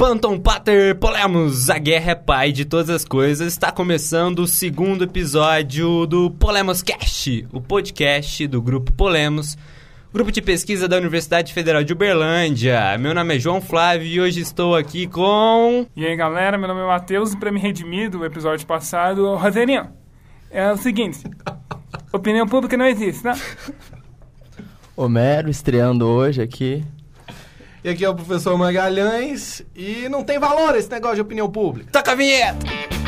Panton Pater Polemos, a guerra é pai de todas as coisas. Está começando o segundo episódio do Polemos Cast, o podcast do grupo Polemos, grupo de pesquisa da Universidade Federal de Uberlândia. Meu nome é João Flávio e hoje estou aqui com. E aí galera, meu nome é Matheus e para me redimir do episódio passado, Roserinho, é o seguinte: opinião pública não existe, né? Homero estreando hoje aqui. E aqui é o professor Magalhães e não tem valor esse negócio de opinião pública. Toca a vinheta!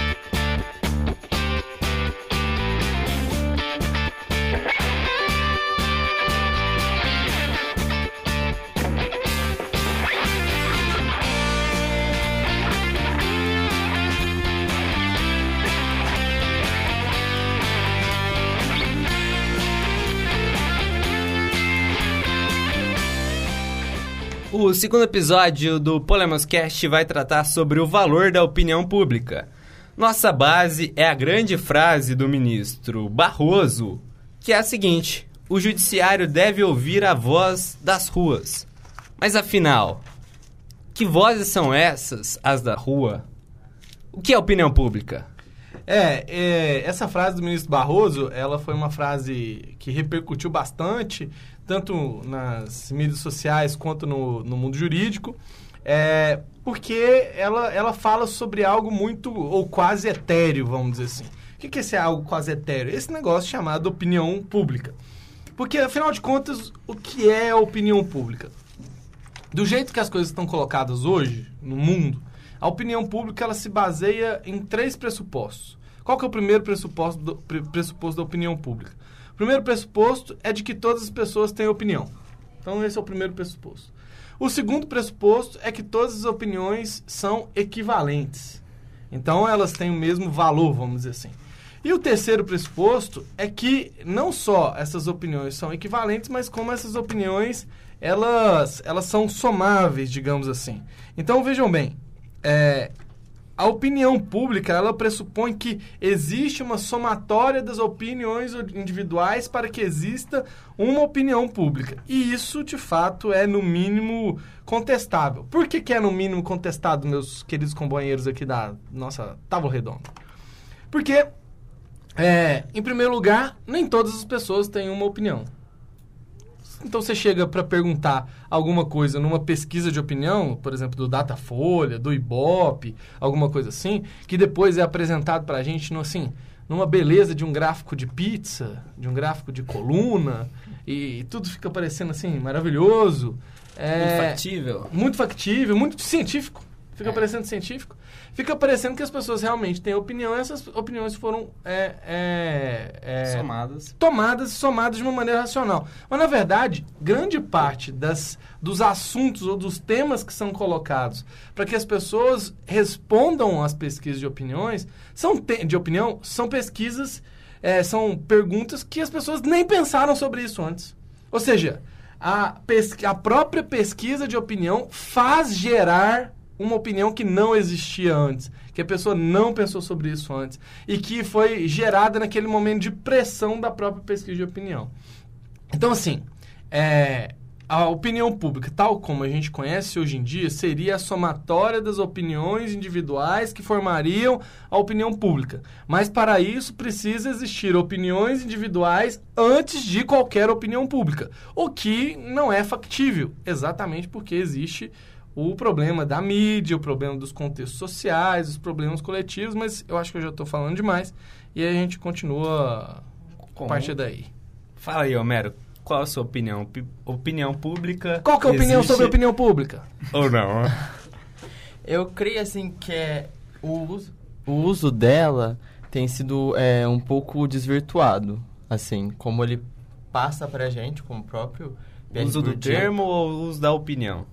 O segundo episódio do Polemoscast vai tratar sobre o valor da opinião pública. Nossa base é a grande frase do ministro Barroso, que é a seguinte: o judiciário deve ouvir a voz das ruas. Mas afinal, que vozes são essas, as da rua? O que é opinião pública? É, é, essa frase do ministro Barroso, ela foi uma frase que repercutiu bastante, tanto nas mídias sociais quanto no, no mundo jurídico, é, porque ela, ela fala sobre algo muito, ou quase etéreo, vamos dizer assim. O que, que é esse algo quase etéreo? Esse negócio chamado opinião pública. Porque, afinal de contas, o que é opinião pública? Do jeito que as coisas estão colocadas hoje, no mundo, a opinião pública ela se baseia em três pressupostos. Qual que é o primeiro pressuposto, do, pressuposto da opinião pública? O primeiro pressuposto é de que todas as pessoas têm opinião. Então, esse é o primeiro pressuposto. O segundo pressuposto é que todas as opiniões são equivalentes. Então, elas têm o mesmo valor, vamos dizer assim. E o terceiro pressuposto é que não só essas opiniões são equivalentes, mas como essas opiniões elas, elas são somáveis, digamos assim. Então, vejam bem, é, a opinião pública ela pressupõe que existe uma somatória das opiniões individuais para que exista uma opinião pública. E isso, de fato, é no mínimo contestável. Por que, que é no mínimo contestado, meus queridos companheiros aqui da nossa Távola Redonda? Porque, é, em primeiro lugar, nem todas as pessoas têm uma opinião. Então você chega para perguntar alguma coisa numa pesquisa de opinião, por exemplo, do Datafolha, do Ibope, alguma coisa assim, que depois é apresentado para a gente no, assim, numa beleza de um gráfico de pizza, de um gráfico de coluna, e tudo fica parecendo assim maravilhoso. É, muito factível. Muito factível, muito científico. Fica é. parecendo científico fica parecendo que as pessoas realmente têm opinião e essas opiniões foram é, é, é, somadas. tomadas e somadas de uma maneira racional. Mas, na verdade, grande parte das, dos assuntos ou dos temas que são colocados para que as pessoas respondam às pesquisas de opiniões, são de opinião, são pesquisas, é, são perguntas que as pessoas nem pensaram sobre isso antes. Ou seja, a, a própria pesquisa de opinião faz gerar uma opinião que não existia antes, que a pessoa não pensou sobre isso antes e que foi gerada naquele momento de pressão da própria pesquisa de opinião. Então, assim, é, a opinião pública, tal como a gente conhece hoje em dia, seria a somatória das opiniões individuais que formariam a opinião pública. Mas para isso precisa existir opiniões individuais antes de qualquer opinião pública, o que não é factível, exatamente porque existe o problema da mídia, o problema dos contextos sociais, os problemas coletivos, mas eu acho que eu já estou falando demais e a gente continua com a partir daí. Fala aí, Homero, qual a sua opinião? P opinião pública? Qual que é a opinião existe... sobre a opinião pública? Ou não? eu creio, assim, que é o, uso, o uso dela tem sido é, um pouco desvirtuado, assim, como ele passa pra gente, como o próprio... Uso do termo ou uso da opinião?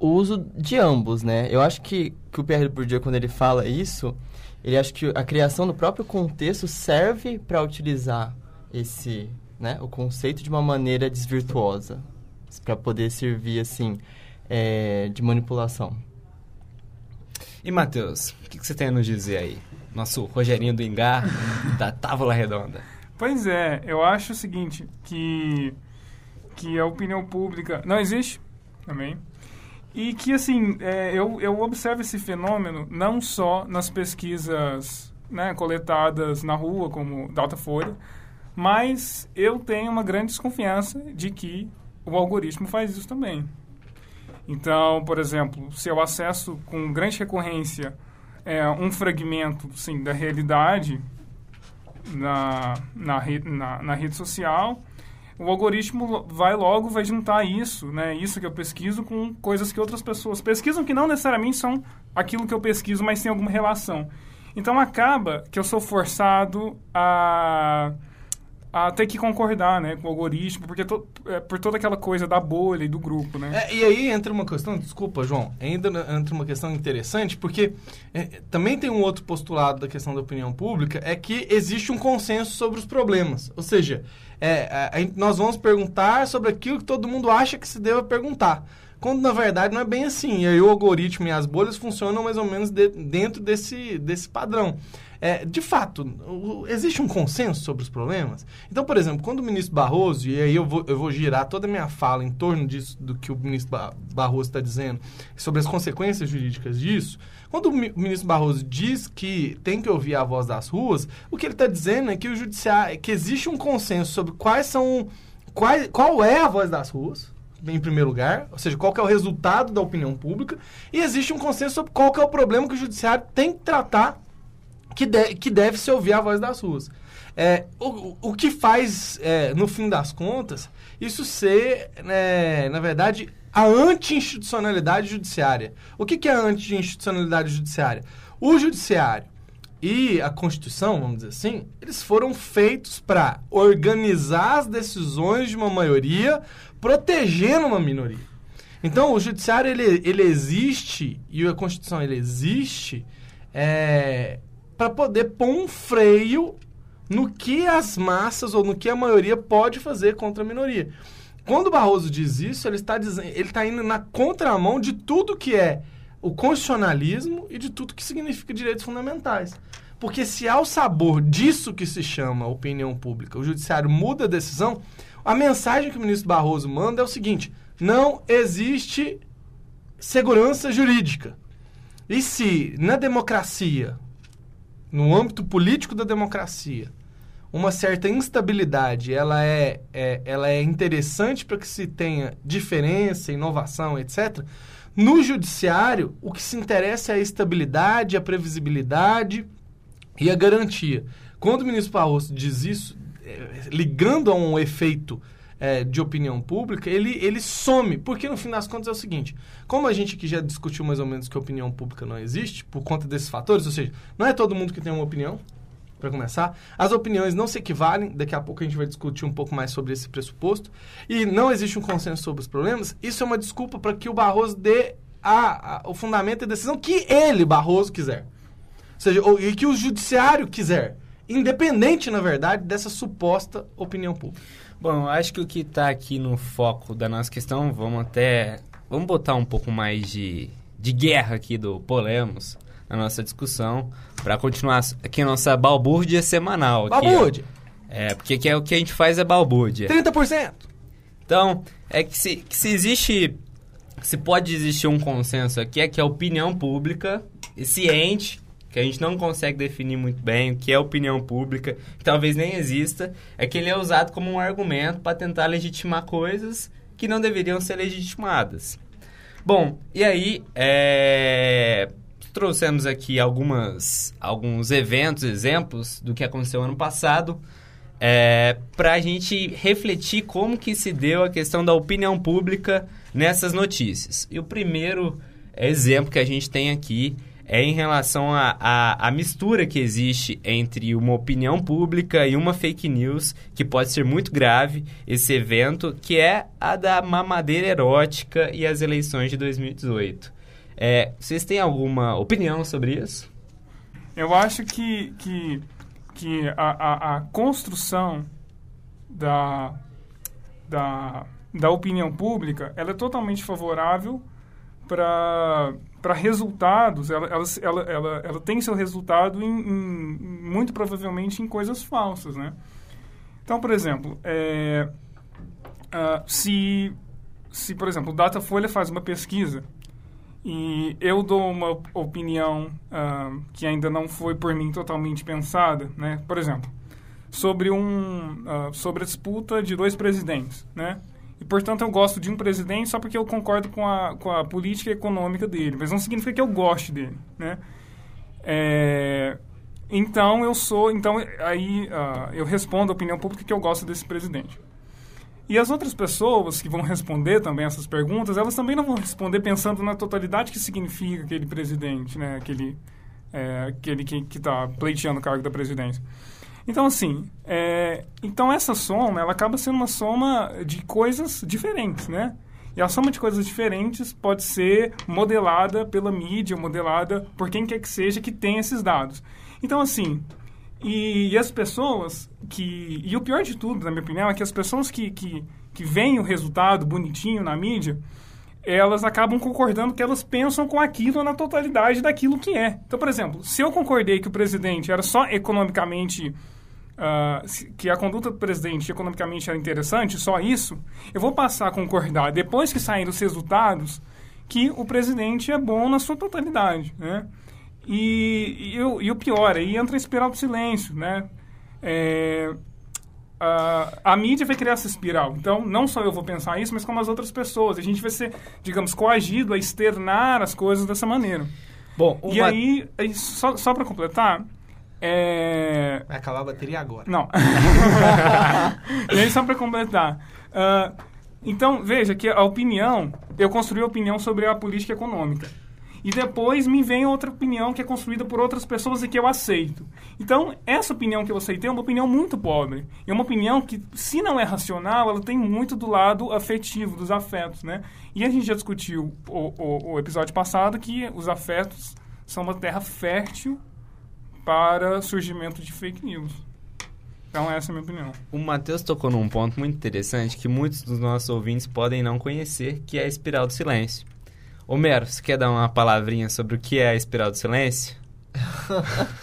O uso de ambos, né? Eu acho que, que o Pierre Bourdieu, quando ele fala isso, ele acha que a criação do próprio contexto serve para utilizar esse, né, o conceito de uma maneira desvirtuosa, para poder servir, assim, é, de manipulação. E, Matheus, o que, que, você tem a nos dizer aí? Nosso Rogerinho do Engar, da Távola Redonda. Pois é, eu acho o seguinte, que, que a opinião pública não existe também, E que, assim, é, eu, eu observo esse fenômeno não só nas pesquisas né, coletadas na rua, como Datafolha, mas eu tenho uma grande desconfiança de que o algoritmo faz isso também. Então, por exemplo, se eu acesso com grande recorrência é, um fragmento sim, da realidade na, na, na, na rede social, o algoritmo vai logo, vai juntar isso, né, isso que eu pesquiso com coisas que outras pessoas pesquisam que não necessariamente são aquilo que eu pesquiso, mas tem alguma relação. Então acaba que eu sou forçado a a ter que concordar né, com o algoritmo, porque to, é, por toda aquela coisa da bolha e do grupo, né? É, e aí entra uma questão, desculpa, João, ainda entra uma questão interessante, porque é, também tem um outro postulado da questão da opinião pública, é que existe um consenso sobre os problemas. Ou seja, é, a, nós vamos perguntar sobre aquilo que todo mundo acha que se deva perguntar. Quando na verdade não é bem assim. E aí o algoritmo e as bolhas funcionam mais ou menos de, dentro desse, desse padrão. É, de fato, o, existe um consenso sobre os problemas? Então, por exemplo, quando o ministro Barroso, e aí eu vou, eu vou girar toda a minha fala em torno disso, do que o ministro Barroso está dizendo, sobre as consequências jurídicas disso, quando o ministro Barroso diz que tem que ouvir a voz das ruas, o que ele está dizendo é que o judiciário, que existe um consenso sobre quais são, qual, qual é a voz das ruas, em primeiro lugar, ou seja, qual é o resultado da opinião pública, e existe um consenso sobre qual é o problema que o judiciário tem que tratar que, de, que deve se ouvir a voz das ruas. É, o, o que faz, é, no fim das contas, isso ser, né, na verdade, a anti-institucionalidade judiciária. O que, que é a anti-institucionalidade judiciária? O judiciário e a Constituição, vamos dizer assim, eles foram feitos para organizar as decisões de uma maioria, protegendo uma minoria. Então, o judiciário ele, ele existe e a Constituição ele existe é, para poder pôr um freio no que as massas ou no que a maioria pode fazer contra a minoria. Quando o Barroso diz isso, ele está, dizendo, ele está indo na contramão de tudo que é o constitucionalismo e de tudo que significa direitos fundamentais. Porque se ao sabor disso que se chama opinião pública, o judiciário muda a decisão, a mensagem que o ministro Barroso manda é o seguinte: não existe segurança jurídica. E se na democracia no âmbito político da democracia, uma certa instabilidade, ela é, é ela é interessante para que se tenha diferença, inovação, etc. No judiciário, o que se interessa é a estabilidade, a previsibilidade e a garantia. Quando o ministro Barroso diz isso, é, ligando a um efeito é, de opinião pública, ele, ele some. Porque no fim das contas é o seguinte: como a gente aqui já discutiu mais ou menos que a opinião pública não existe, por conta desses fatores, ou seja, não é todo mundo que tem uma opinião, para começar. As opiniões não se equivalem, daqui a pouco a gente vai discutir um pouco mais sobre esse pressuposto. E não existe um consenso sobre os problemas. Isso é uma desculpa para que o Barroso dê a, a, o fundamento e decisão que ele, Barroso, quiser. Ou seja, ou, e que o judiciário quiser. Independente, na verdade, dessa suposta opinião pública. Bom, acho que o que está aqui no foco da nossa questão, vamos até. Vamos botar um pouco mais de, de guerra aqui do Polemos na nossa discussão, para continuar aqui a nossa balbúrdia semanal. Balbúrdia! É, porque que é o que a gente faz é balbúrdia. 30%! Então, é que se, que se existe. Se pode existir um consenso aqui, é que a opinião pública, ciente que a gente não consegue definir muito bem o que é opinião pública, que talvez nem exista, é que ele é usado como um argumento para tentar legitimar coisas que não deveriam ser legitimadas. Bom, e aí é... trouxemos aqui algumas, alguns eventos, exemplos do que aconteceu ano passado, é... para a gente refletir como que se deu a questão da opinião pública nessas notícias. E o primeiro exemplo que a gente tem aqui é em relação à mistura que existe entre uma opinião pública e uma fake news, que pode ser muito grave, esse evento, que é a da mamadeira erótica e as eleições de 2018. É, vocês têm alguma opinião sobre isso? Eu acho que, que, que a, a, a construção da, da, da opinião pública ela é totalmente favorável para para resultados, ela, ela, ela, ela, ela tem seu resultado em, em, muito provavelmente em coisas falsas, né? Então, por exemplo, é, uh, se, se, por exemplo, o Datafolha faz uma pesquisa E eu dou uma opinião ah, que ainda não foi por mim totalmente pensada, né? Por exemplo, sobre um ah, sobre a disputa de dois presidentes, né? E portanto eu gosto de um presidente só porque eu concordo com a, com a política econômica dele, mas não significa que eu goste dele, né? É, então eu sou, então aí ah, eu respondo a opinião pública que eu gosto desse presidente. E as outras pessoas que vão responder também essas perguntas, elas também não vão responder pensando na totalidade que significa aquele presidente, né? Aquele, é, aquele que está pleiteando o cargo da presidência. Então, assim, é, então essa soma, ela acaba sendo uma soma de coisas diferentes, né? E a soma de coisas diferentes pode ser modelada pela mídia, modelada por quem quer que seja que tem esses dados. Então, assim, e, e, as pessoas que. E o pior de tudo, na minha opinião, é que as pessoas que, que, que veem o resultado bonitinho na mídia, elas acabam concordando que elas pensam com aquilo na totalidade daquilo que é. Então, por exemplo, se eu concordei que o presidente era só economicamente. Uh, que a conduta do presidente economicamente era interessante, só isso, eu vou passar a concordar, depois que saírem os resultados, que o presidente é bom na sua totalidade, né? E, e, e o pior, aí entra a espiral do silêncio, né? É, a, a mídia vai criar essa espiral. Então, não só eu vou pensar isso, mas como as outras pessoas. A gente vai ser, digamos, coagido a externar as coisas dessa maneira. Bom, uma... E aí, só, só para completar, é... Vai acabar a bateria agora. Não. e aí, só para completar. Uh, então, veja que a opinião, eu construí a opinião sobre a política econômica e depois me vem outra opinião que é construída por outras pessoas e que eu aceito. Então, essa opinião que eu aceitei é uma opinião muito pobre. É uma opinião que, se não é racional, ela tem muito do lado afetivo, dos afetos, né? E a gente já discutiu o, o, o episódio passado que os afetos são uma terra fértil para surgimento de fake news. Então, essa é a minha opinião. O Matheus tocou num ponto muito interessante que muitos dos nossos ouvintes podem não conhecer, que é a espiral do silêncio. Homero, você quer dar uma palavrinha sobre o que é a espiral do silêncio?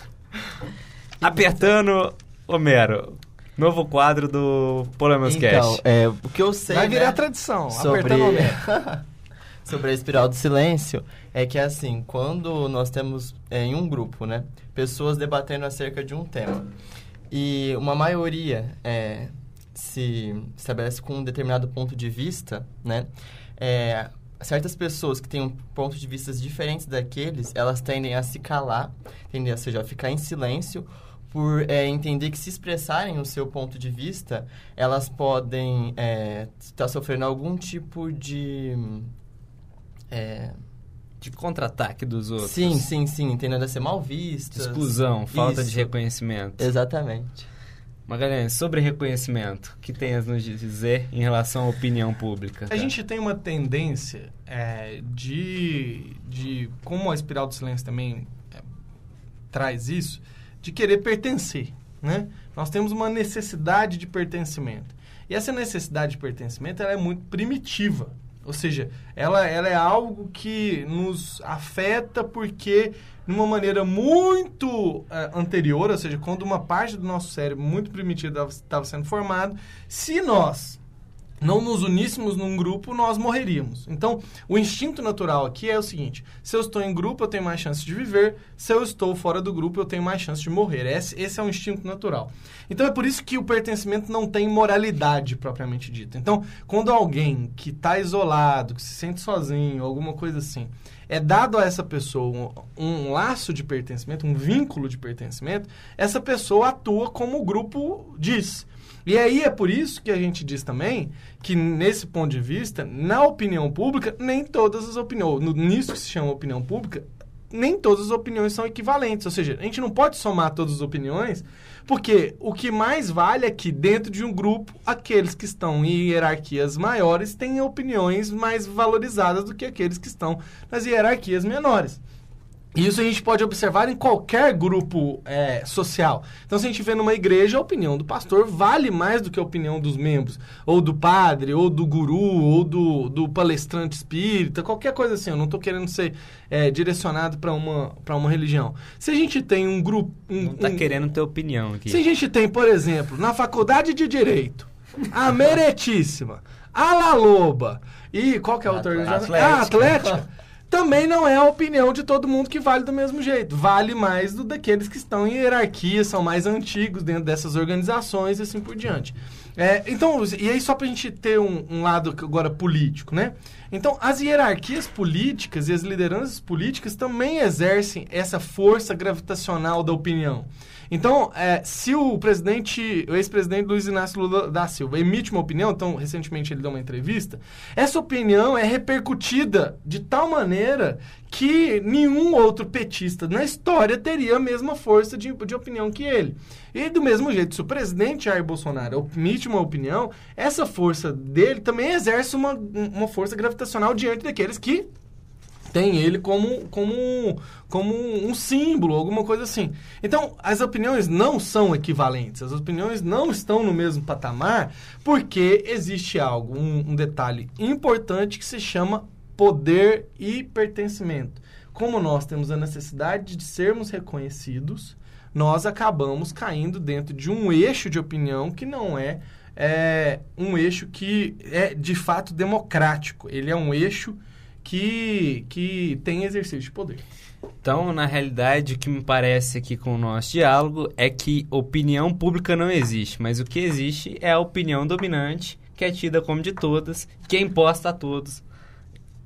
Apertando, Homero. Novo quadro do Polemos então, Cash. É, o que eu sei. Vai virar né, tradição. sobre... Apertando Homero. sobre a espiral do silêncio é que assim, quando nós temos é, em um grupo, né, pessoas debatendo acerca de um tema e uma maioria é, se estabelece com um determinado ponto de vista, né, é, certas pessoas que têm um ponto de vista diferentes daqueles, elas tendem a se calar, tendem a, seja, a ficar em silêncio, por é, entender que se expressarem o seu ponto de vista, elas podem estar é, tá sofrendo algum tipo de... É, de contra-ataque dos outros. Sim, sim, sim. Tendendo a ser mal vistas. Exclusão, falta Isso. de reconhecimento. Exatamente. Magalhães, sobre reconhecimento, o que tem a nos dizer em relação à opinião pública? A gente tem uma tendência é, de, de, como a espiral do silêncio também é, traz isso, de querer pertencer, né? Nós temos uma necessidade de pertencimento. E essa necessidade de pertencimento ela é muito primitiva. Ou seja, ela, ela é algo que nos afeta porque numa maneira muito uh, anterior, ou seja, quando uma parte do nosso cérebro muito primitiva estava sendo formado, se nós não nos uníssemos num grupo, nós morreríamos. Então, o instinto natural aqui é o seguinte: se eu estou em grupo, eu tenho mais chance de viver, se eu estou fora do grupo, eu tenho mais chance de morrer. Esse, esse é o instinto natural. Então, é por isso que o pertencimento não tem moralidade propriamente dita. Então, quando alguém que está isolado, que se sente sozinho, alguma coisa assim, é dado a essa pessoa um, um, laço de pertencimento, um vínculo de pertencimento, essa pessoa atua como o grupo diz. E aí é por isso que a gente diz também que, nesse ponto de vista, na opinião pública, nem todas as opiniões, nisso que se chama opinião pública, nem todas as opiniões são equivalentes. Ou seja, a gente não pode somar todas as opiniões, porque o que mais vale é que, dentro de um grupo, aqueles que estão em hierarquias maiores têm opiniões mais valorizadas do que aqueles que estão nas hierarquias menores. Isso a gente pode observar em qualquer grupo é, social. Então, se a gente vê numa igreja, a opinião do pastor vale mais do que a opinião dos membros, ou do padre, ou do guru, ou do, do palestrante espírita, qualquer coisa assim. Eu não estou querendo ser é, direcionado para uma, uma religião. Se a gente tem um grupo. Um, não está um, querendo ter opinião aqui. Se a gente tem, por exemplo, na faculdade de Direito, a Meretíssima, a La Loba e qual que é a outra Atlética. Ah, Atlética. Também não é a opinião de todo mundo que vale do mesmo jeito. Vale mais do daqueles que estão em hierarquia, são mais antigos dentro dessas organizações e assim por diante. É, então, e aí só para a gente ter um, um, lado agora político, né? Então, as hierarquias políticas e as lideranças políticas também exercem essa força gravitacional da opinião. Então, é, se o presidente, o ex-presidente Luiz Inácio Lula da Silva emite uma opinião, então recentemente ele deu uma entrevista, essa opinião é repercutida de tal maneira que nenhum outro petista na história teria a mesma força de, de opinião que ele. E do mesmo jeito, se o presidente Jair Bolsonaro emite uma opinião, essa força dele também exerce uma, uma força gravitacional diante daqueles que tem ele como, como, como um símbolo, alguma coisa assim. Então, as opiniões não são equivalentes, as opiniões não estão no mesmo patamar, porque existe algo, um, um detalhe importante que se chama poder e pertencimento. Como nós temos a necessidade de sermos reconhecidos, nós acabamos caindo dentro de um eixo de opinião que não é, é um eixo que é de fato democrático. Ele é um eixo que, que tem exercício de poder. Então, na realidade, o que me parece aqui com o nosso diálogo é que opinião pública não existe, mas o que existe é a opinião dominante, que é tida como de todas, que é imposta a todos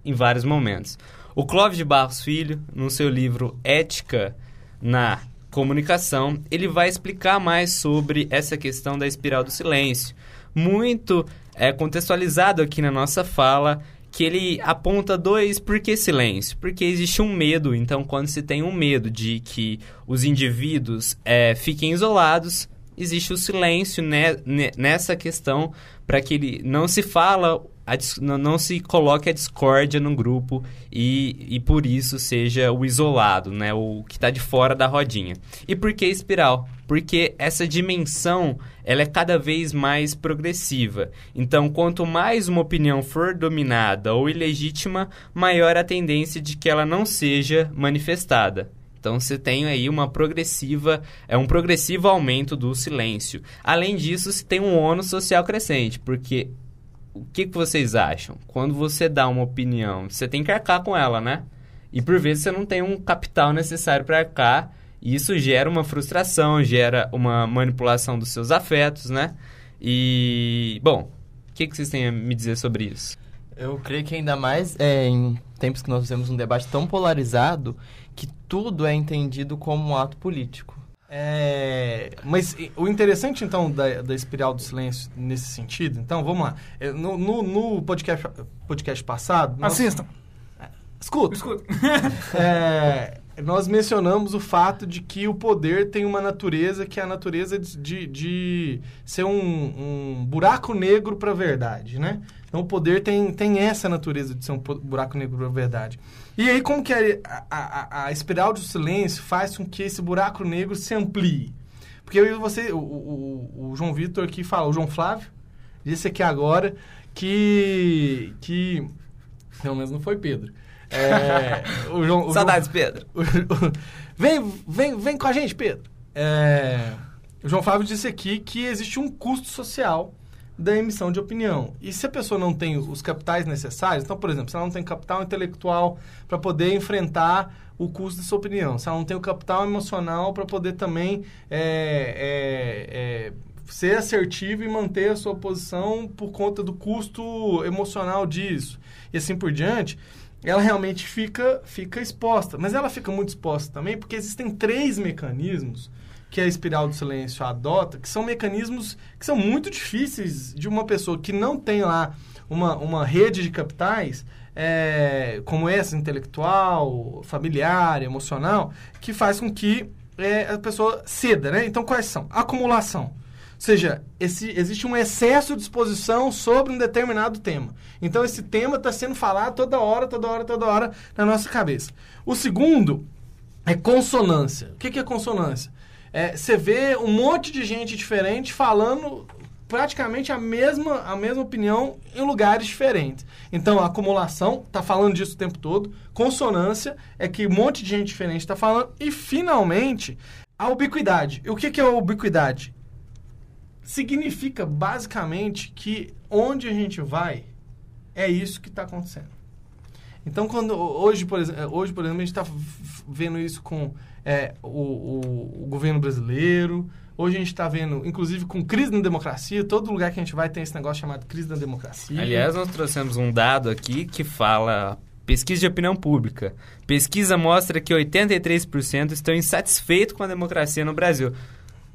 em vários momentos. O Clóvis de Barros Filho, no seu livro Ética na Comunicação, ele vai explicar mais sobre essa questão da espiral do silêncio. Muito é, contextualizado aqui na nossa fala que ele aponta dois por que silêncio? Porque existe um medo. Então, quando se tem um medo de que os indivíduos é, fiquem isolados, existe o silêncio né, nessa questão para que ele não se fala a, não se coloque a discórdia no grupo e, e por isso seja o isolado, né? O que está de fora da rodinha. E por que espiral? Porque essa dimensão ela é cada vez mais progressiva. Então, quanto mais uma opinião for dominada ou ilegítima, maior a tendência de que ela não seja manifestada. Então você tem aí uma progressiva, é um progressivo aumento do silêncio. Além disso, se tem um ônus social crescente, porque o que, que vocês acham? Quando você dá uma opinião, você tem que arcar com ela, né? E por vezes você não tem um capital necessário para arcar. E isso gera uma frustração, gera uma manipulação dos seus afetos, né? E, bom, o que, que vocês têm a me dizer sobre isso? Eu creio que ainda mais é, em tempos que nós temos um debate tão polarizado que tudo é entendido como um ato político. É, mas o interessante, então, da, da espiral do silêncio nesse sentido, então, vamos lá. É, no, no, no podcast, podcast passado... Nós, Assistam. É, escuta. Escuta. É, nós mencionamos o fato de que o poder tem uma natureza que é a natureza de, de, de ser um, um buraco negro para a verdade, né? Então, o poder tem, tem essa natureza de ser um buraco negro para a verdade. E aí, como que a, a, a, espiral do silêncio faz com que esse buraco negro se amplie? Porque você, o, o, o João Vitor aqui fala, o João Flávio, disse aqui agora que... que não, mas não foi Pedro. É, o João, o Saudades, João, Pedro. O, vem, vem, vem com a gente, Pedro. É, o João Flávio disse aqui que existe um custo social da emissão de opinião. E se a pessoa não tem os capitais necessários, então, por exemplo, se ela não tem capital intelectual para poder enfrentar o custo dessa opinião, se ela não tem o capital emocional para poder também é, é, é, ser assertivo e manter a sua posição por conta do custo emocional disso, e assim por diante, ela realmente fica, fica exposta. Mas ela fica muito exposta também porque existem três mecanismos que a espiral do silêncio adota, que são mecanismos que são muito difíceis de uma pessoa que não tem lá uma, uma rede de capitais, é, como essa, intelectual, familiar, emocional, que faz com que é, a pessoa ceda, né? Então, quais são? Acumulação. Seja, esse, existe um excesso de exposição sobre um determinado tema. Então, esse tema está sendo falado toda hora, toda hora, toda hora na nossa cabeça. O segundo é consonância. O que, que é consonância? é, você vê um monte de gente diferente falando praticamente a mesma, a mesma opinião em lugares diferentes. Então, a acumulação está falando disso o tempo todo. Consonância é que um monte de gente diferente está falando. E, finalmente, a ubiquidade. E o que, que é a ubiquidade? Significa, basicamente, que onde a gente vai, é isso que está acontecendo. Então, quando hoje, por exemplo, hoje, por exemplo a gente está vendo isso com é, o, o, o, governo brasileiro. Hoje a gente está vendo, inclusive, com crise na democracia. Todo lugar que a gente vai tem esse negócio chamado crise na democracia. Aliás, nós trouxemos um dado aqui que fala pesquisa de opinião pública. Pesquisa mostra que 83% estão insatisfeitos com a democracia no Brasil.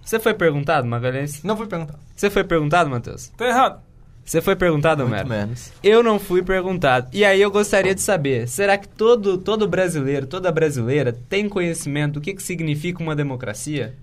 Você foi perguntado, Magalhães? Não fui perguntado. Você foi perguntado, Matheus? Tá errado. Você foi perguntado, Muito Homero? menos. Eu não fui perguntado. E aí eu gostaria de saber, será que todo, todo brasileiro, toda brasileira tem conhecimento do que, que significa uma democracia?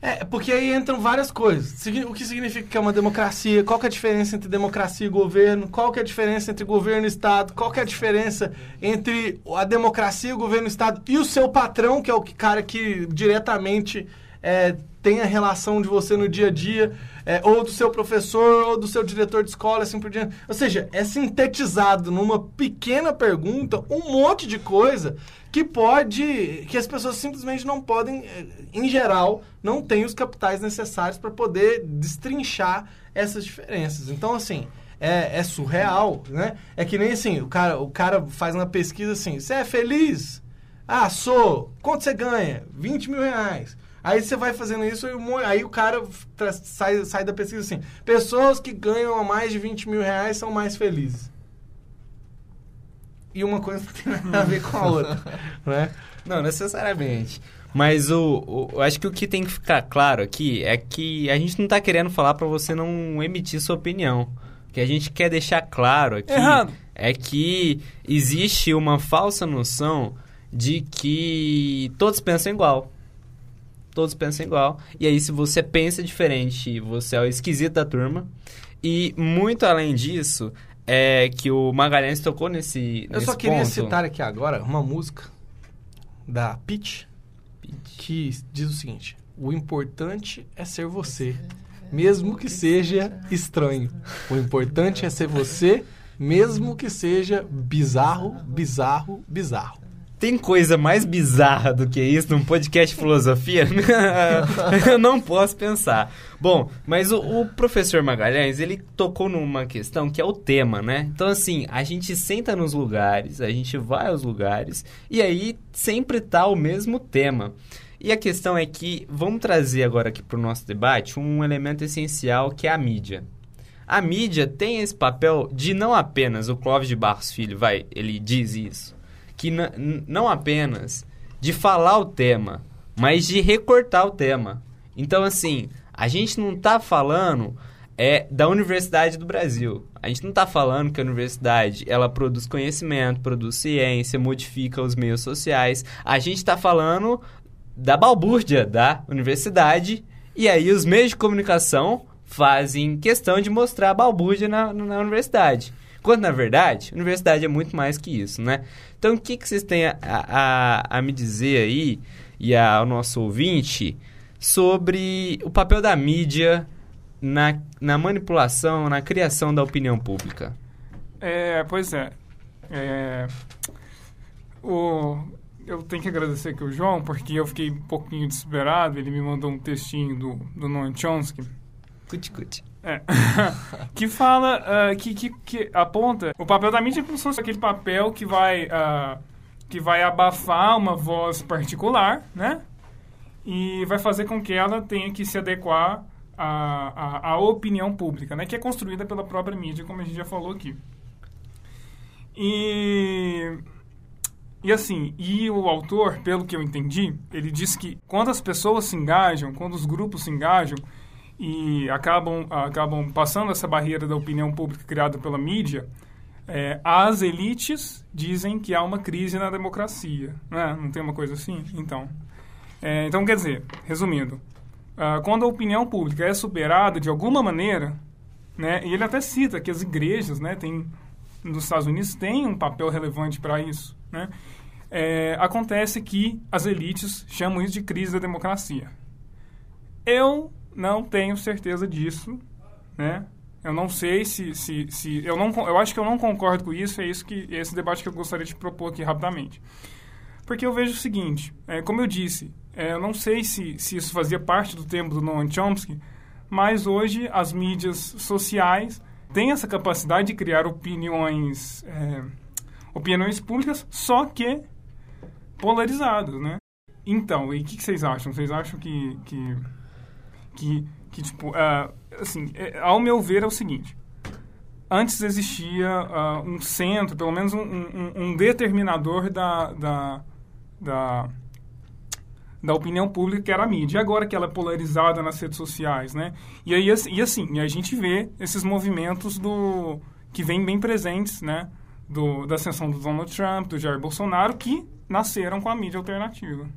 É, porque aí entram várias coisas. O que significa que é uma democracia? Qual que é a diferença entre democracia e governo? Qual que é a diferença entre governo e Estado? Qual que é a diferença entre a democracia, o governo e o Estado e o seu patrão, que é o cara que diretamente é, tem a relação de você no dia a dia, é, ou do seu professor, ou do seu diretor de escola, assim por diante. Ou seja, é sintetizado numa pequena pergunta um monte de coisa que pode. que as pessoas simplesmente não podem, é, em geral, não têm os capitais necessários para poder destrinchar essas diferenças. Então, assim. É, é, surreal, né? É que nem assim, o cara, o cara faz uma pesquisa assim, você é feliz? Ah, sou. Quanto você ganha? 20 mil reais. Aí você vai fazendo isso, e aí o cara sai, sai da pesquisa assim: pessoas que ganham a mais de 20 mil reais são mais felizes. E uma coisa não tem nada a ver com a outra, né? Não, necessariamente. Mas o, o, eu acho que o que tem que ficar claro aqui é que a gente não está querendo falar para você não emitir sua opinião. O que a gente quer deixar claro aqui Errado. é que existe uma falsa noção de que todos pensam igual todos pensam igual. E aí, se você pensa diferente, você é o esquisito da turma. E muito além disso, é que o Magalhães tocou nesse. Eu nesse só queria ponto. citar aqui agora uma música da Peach, que diz o seguinte: O importante é ser você, mesmo que seja estranho. O importante é ser você, mesmo que seja bizarro, bizarro, bizarro. Tem coisa mais bizarra do que isso num podcast de filosofia? Eu não posso pensar. Bom, mas o, o, professor Magalhães, ele tocou numa questão que é o tema, né? Então, assim, a gente senta nos lugares, a gente vai aos lugares, e aí sempre tá o mesmo tema. E a questão é que, vamos trazer agora aqui para o nosso debate um elemento essencial que é a mídia. A mídia tem esse papel de não apenas, o Clóvis de Barros Filho, vai, ele diz isso, que não apenas de falar o tema, mas de recortar o tema. Então, assim, a gente não está falando é da Universidade do Brasil. A gente não está falando que a universidade ela produz conhecimento, produz ciência, modifica os meios sociais. A gente está falando da balbúrdia da universidade e aí os meios de comunicação fazem questão de mostrar a balbúrdia na, na universidade. Quando, na verdade, a universidade é muito mais que isso, né? Então, o que, que vocês têm a, a, a me dizer aí, e ao nosso ouvinte, sobre o papel da mídia na, na manipulação, na criação da opinião pública? É, pois é. é o, eu tenho que agradecer aqui o João, porque eu fiquei um pouquinho desesperado. Ele me mandou um textinho do, do Noam Chomsky. Cuti, cuti. É. que fala, uh, que, que, que, aponta o papel da mídia como se fosse aquele papel que vai, uh, que vai abafar uma voz particular, né? E vai fazer com que ela tenha que se adequar à, à, à opinião pública, né? Que é construída pela própria mídia, como a gente já falou aqui. E... E assim, e o autor, pelo que eu entendi, ele diz que quando as pessoas se engajam, quando os grupos se engajam, e acabam, acabam passando essa barreira da opinião pública criada pela mídia, é, as elites dizem que há uma crise na democracia. Né? Não tem uma coisa assim? Então, é, então quer dizer, resumindo, uh, quando a opinião pública é superada de alguma maneira, né, e ele até cita que as igrejas né, tem, nos Estados Unidos têm um papel relevante para isso, né? É, acontece que as elites chamam isso de crise da democracia. Eu não tenho certeza disso, né? Eu não sei se, se, se eu não eu acho que eu não concordo com isso. É isso que esse debate que eu gostaria de propor aqui rapidamente, porque eu vejo o seguinte: é, como eu disse, é, eu não sei se, se isso fazia parte do tempo do Noam Chomsky, mas hoje as mídias sociais têm essa capacidade de criar opiniões é, opiniões públicas, só que polarizados, né? Então, e o que, que, vocês acham? Vocês acham que, que, que, que tipo, uh, assim, é, ao meu ver é o seguinte, antes existia uh, um centro, pelo menos um, um, um determinador da, da, da, da, opinião pública, que era a mídia. Agora que ela é polarizada nas redes sociais, né? E, aí, e assim, a gente vê esses movimentos do que vêm bem presentes, né? Do, da ascensão do Donald Trump, do Jair Bolsonaro, que nasceram com a mídia alternativa.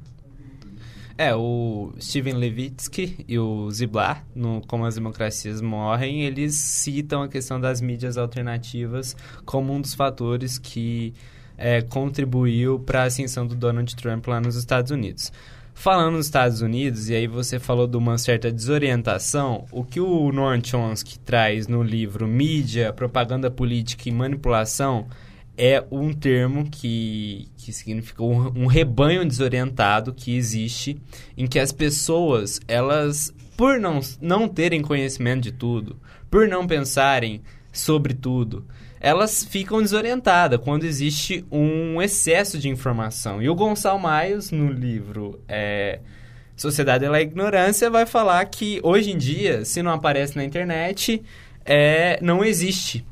É, o Steven Levitsky e o Ziblatt, no Como as Democracias Morrem, eles citam a questão das mídias alternativas como um dos fatores que é, contribuiu para a ascensão do Donald Trump lá nos Estados Unidos. Falando nos Estados Unidos, e aí você falou de uma certa desorientação, o que o Noam Chomsky traz no livro Mídia, Propaganda Política e Manipulação é um termo que, que significa um, um, rebanho desorientado que existe, em que as pessoas, elas, por não, não terem conhecimento de tudo, por não pensarem sobre tudo, elas ficam desorientadas quando existe um excesso de informação. E o Gonçalo Maios, no livro é, Sociedade a Ignorância, vai falar que hoje em dia, se não aparece na internet, é, não existe.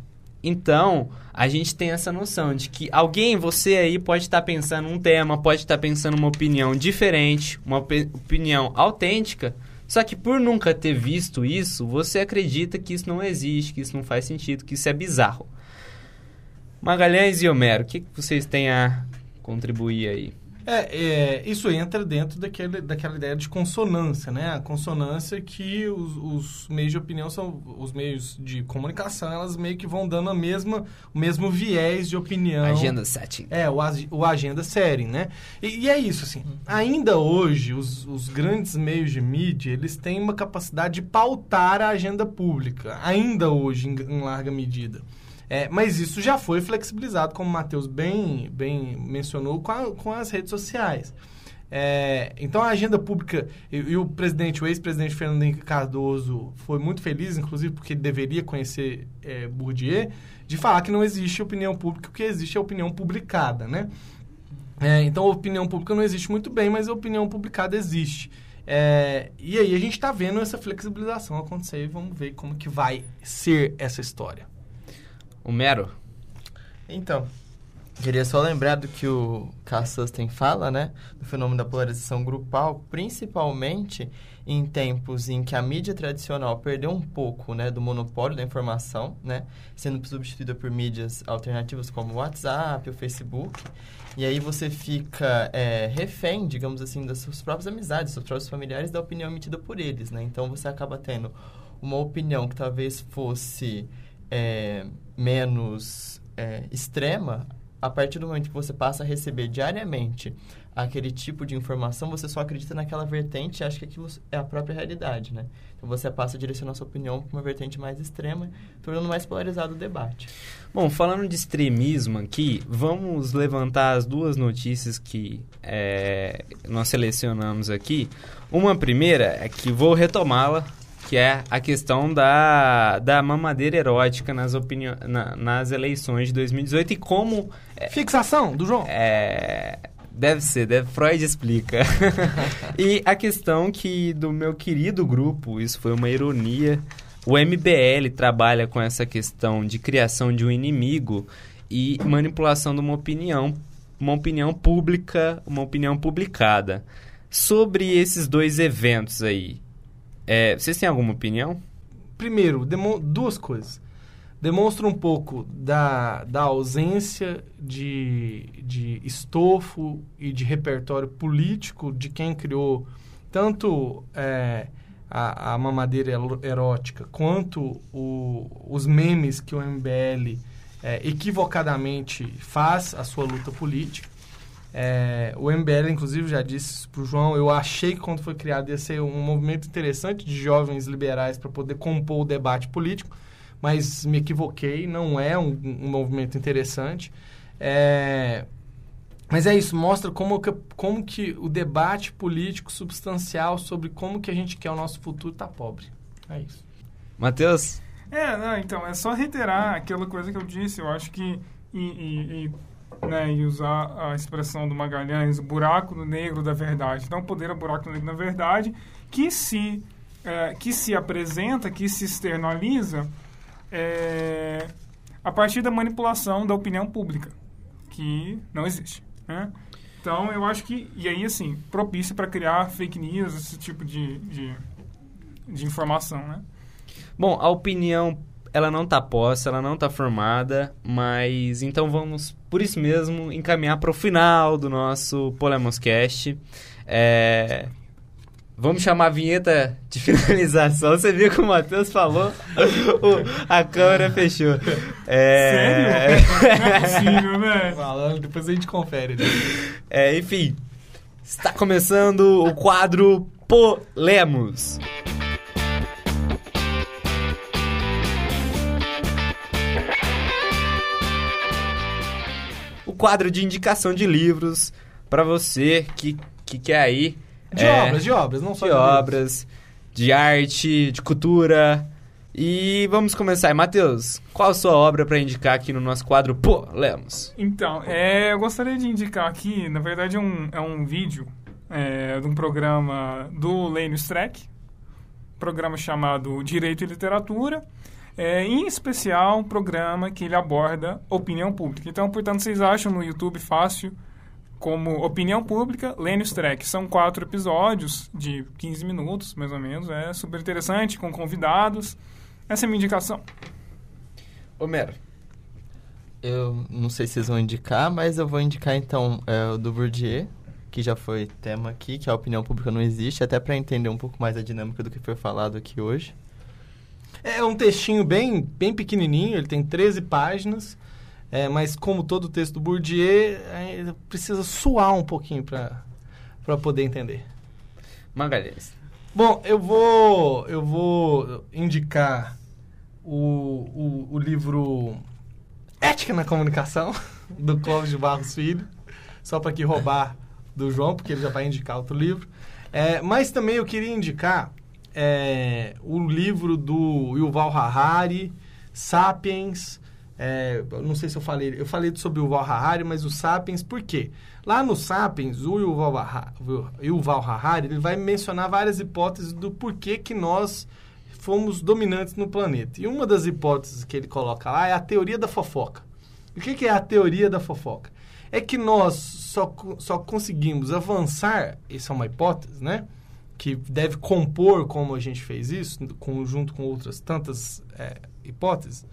Então, a gente tem essa noção de que alguém, você aí, pode estar pensando um tema, pode estar pensando uma opinião diferente, uma opinião autêntica, só que por nunca ter visto isso, você acredita que isso não existe, que isso não faz sentido, que isso é bizarro. Magalhães e Homero, o que, que vocês têm a contribuir aí? É, é, isso entra dentro daquele, daquela ideia de consonância, né? A consonância que os, os, meios de opinião são os meios de comunicação, elas meio que vão dando a mesma, o mesmo viés de opinião. Agenda setting. É, o, o agenda setting, né? E, e, é isso, assim. Ainda hoje, os, os grandes meios de mídia, eles têm uma capacidade de pautar a agenda pública. Ainda hoje, em, em larga medida. É, mas isso já foi flexibilizado, como o Matheus bem, bem mencionou, com, a, com as redes sociais. É, então a agenda pública e, e o presidente, o ex-presidente Fernando Henrique Cardoso foi muito feliz, inclusive porque ele deveria conhecer é, Bourdieu, de falar que não existe opinião pública, o que existe é opinião publicada, né? É, então a opinião pública não existe muito bem, mas a opinião publicada existe. É, e aí a gente está vendo essa flexibilização acontecer e vamos ver como que vai ser essa história. O Mero? Então, queria só lembrar do que o Carl Susten fala, né? Do fenômeno da polarização grupal, principalmente em tempos em que a mídia tradicional perdeu um pouco, né, do monopólio da informação, né, sendo substituída por mídias alternativas como o WhatsApp, o Facebook, e aí você fica é, refém, digamos assim, das suas próprias amizades, dos seus próprios familiares, da opinião emitida por eles, né? Então você acaba tendo uma opinião que talvez fosse é, menos é, extrema, a partir do momento que você passa a receber diariamente aquele tipo de informação, você só acredita naquela vertente e acha que aquilo é a própria realidade, né? Então você passa a direcionar sua opinião para uma vertente mais extrema, tornando mais polarizado o debate. Bom, falando de extremismo aqui, vamos levantar as duas notícias que é, nós selecionamos aqui. Uma primeira é que vou retomá-la que é a questão da, da mamadeira erótica nas, opinião, na, nas eleições de 2018 e como... É, Fixação do João? É... Deve ser, deve, Freud explica. e a questão que do meu querido grupo, isso foi uma ironia, o MBL trabalha com essa questão de criação de um inimigo e manipulação de uma opinião, uma opinião pública, uma opinião publicada. Sobre esses dois eventos aí, é, vocês têm alguma opinião? Primeiro, duas coisas. Demonstra um pouco da, da ausência de, de estofo e de repertório político de quem criou tanto é, a, a mamadeira erótica quanto o, os memes que o MBL é, equivocadamente faz a sua luta política. É, o MBL, inclusive, já disse para o João, eu achei que quando foi criado ia ser um movimento interessante de jovens liberais para poder compor o debate político, mas me equivoquei, não é um, um movimento interessante. É, mas é isso, mostra como que, como que o debate político substancial sobre como que a gente quer o nosso futuro está pobre. É isso. Matheus? É, não, então, é só reiterar aquela coisa que eu disse. Eu acho que e, e, e né, e usar a expressão do Magalhães, o buraco negro da verdade. Então, o poder o buraco negro da verdade, que se, é, que se apresenta, que se externaliza é, a partir da manipulação da opinião pública, que não existe. Né? Então, eu acho que, e aí, assim, propício para criar fake news, esse tipo de, de, de informação, né? Bom, a opinião ela não está posta, ela não está formada, mas então vamos, por isso mesmo, encaminhar para o final do nosso Polemoscast. É, Vamos chamar a vinheta de finalização. Você viu que o Matheus falou? O, a câmera fechou. É... Sério? Não é possível, velho. Falando, depois a gente confere. Né? É, enfim, está começando o quadro Polemos. O quadro de indicação de livros para você que, que quer aí de é, obras, de obras, não só de, de obras, de arte, de cultura. E vamos começar. Matheus, qual a sua obra para indicar aqui no nosso quadro Pô, Lemos? Então, é, eu gostaria de indicar aqui, na verdade é um, é um vídeo é, de um programa do Lênio Streck, programa chamado Direito e Literatura, é, em especial um programa que ele aborda opinião pública. Então, portanto, vocês acham no YouTube fácil como Opinião Pública, Lênio Streck. São quatro episódios de 15 minutos, mais ou menos. É super interessante, com convidados. Essa é a minha indicação. Homero. Eu não sei se vocês vão indicar, mas eu vou indicar então é, o do Bourdieu, que já foi tema aqui, que a opinião pública não existe, até para entender um pouco mais a dinâmica do que foi falado aqui hoje. É um textinho bem, bem pequenininho, ele tem 13 páginas, é, mas como todo texto do Bourdieu, é, precisa suar um pouquinho para poder entender. Magalhães. Bom, eu vou, eu vou indicar o, o, o livro Ética na Comunicação, do Clóvis de Barros Filho, só para que roubar do João, porque ele já vai indicar outro livro. É, mas também eu queria indicar é, o livro do Yuval Harari, Sapiens, é, não sei se eu falei, eu falei sobre o Yuval Harari, mas o Sapiens, por quê? Lá no Sapiens, o Yuval, Yuval Harari ele vai mencionar várias hipóteses do porquê que nós fomos dominantes no planeta. E uma das hipóteses que ele coloca lá é a teoria da fofoca. o que, que é a teoria da fofoca? É que nós só, só conseguimos avançar, isso é uma hipótese, né? Que deve compor como a gente fez isso, junto com outras tantas é, hipóteses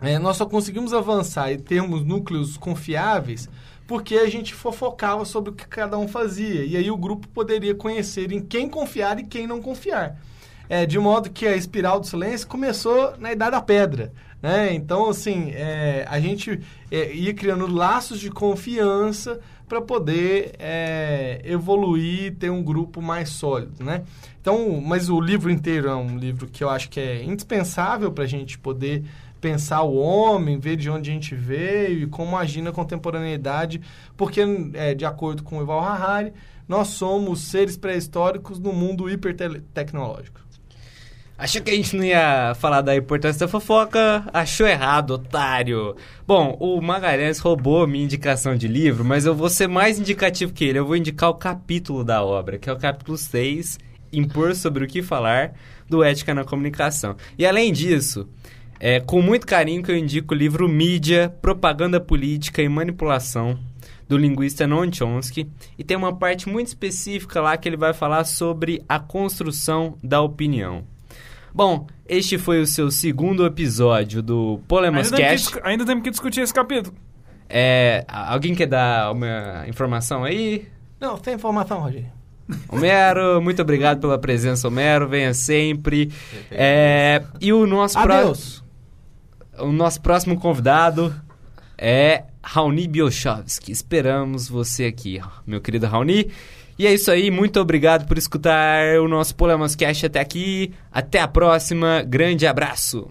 é, nós só conseguimos avançar e termos núcleos confiáveis porque a gente fofocava sobre o que cada um fazia. E aí o grupo poderia conhecer em quem confiar e quem não confiar. É, de modo que a espiral do silêncio começou na Idade da Pedra. Né? Então, assim, é, a gente é, ia criando laços de confiança para poder é, evoluir ter um grupo mais sólido, né? Então, mas o livro inteiro é um livro que eu acho que é indispensável para a gente poder pensar o homem, ver de onde a gente veio e como agir na contemporaneidade, porque, é, de acordo com o Ival Harari, nós somos seres pré-históricos no mundo hipertecnológico. Achou que a gente não ia falar da importância da fofoca? Achou errado, otário. Bom, o Magalhães roubou minha indicação de livro, mas eu vou ser mais indicativo que ele. Eu vou indicar o capítulo da obra, que é o capítulo 6, Impor sobre o que falar, do Ética na Comunicação. E além disso, é com muito carinho que eu indico o livro Mídia, Propaganda Política e Manipulação, do linguista Noam Chomsky. E tem uma parte muito específica lá que ele vai falar sobre a construção da opinião. Bom, este foi o seu segundo episódio do Polemoscast. Ainda, ainda temos que discutir esse capítulo. É, alguém quer dar uma informação aí? Não, tem informação, Rogério. Homero, muito obrigado pela presença, Homero. Venha sempre. É, e o nosso Adeus o nosso próximo convidado é Raoni Biochovski. Esperamos você aqui, meu querido Raoni. E é isso aí, muito obrigado por escutar o nosso Polemas Cast até aqui. Até a próxima, grande abraço.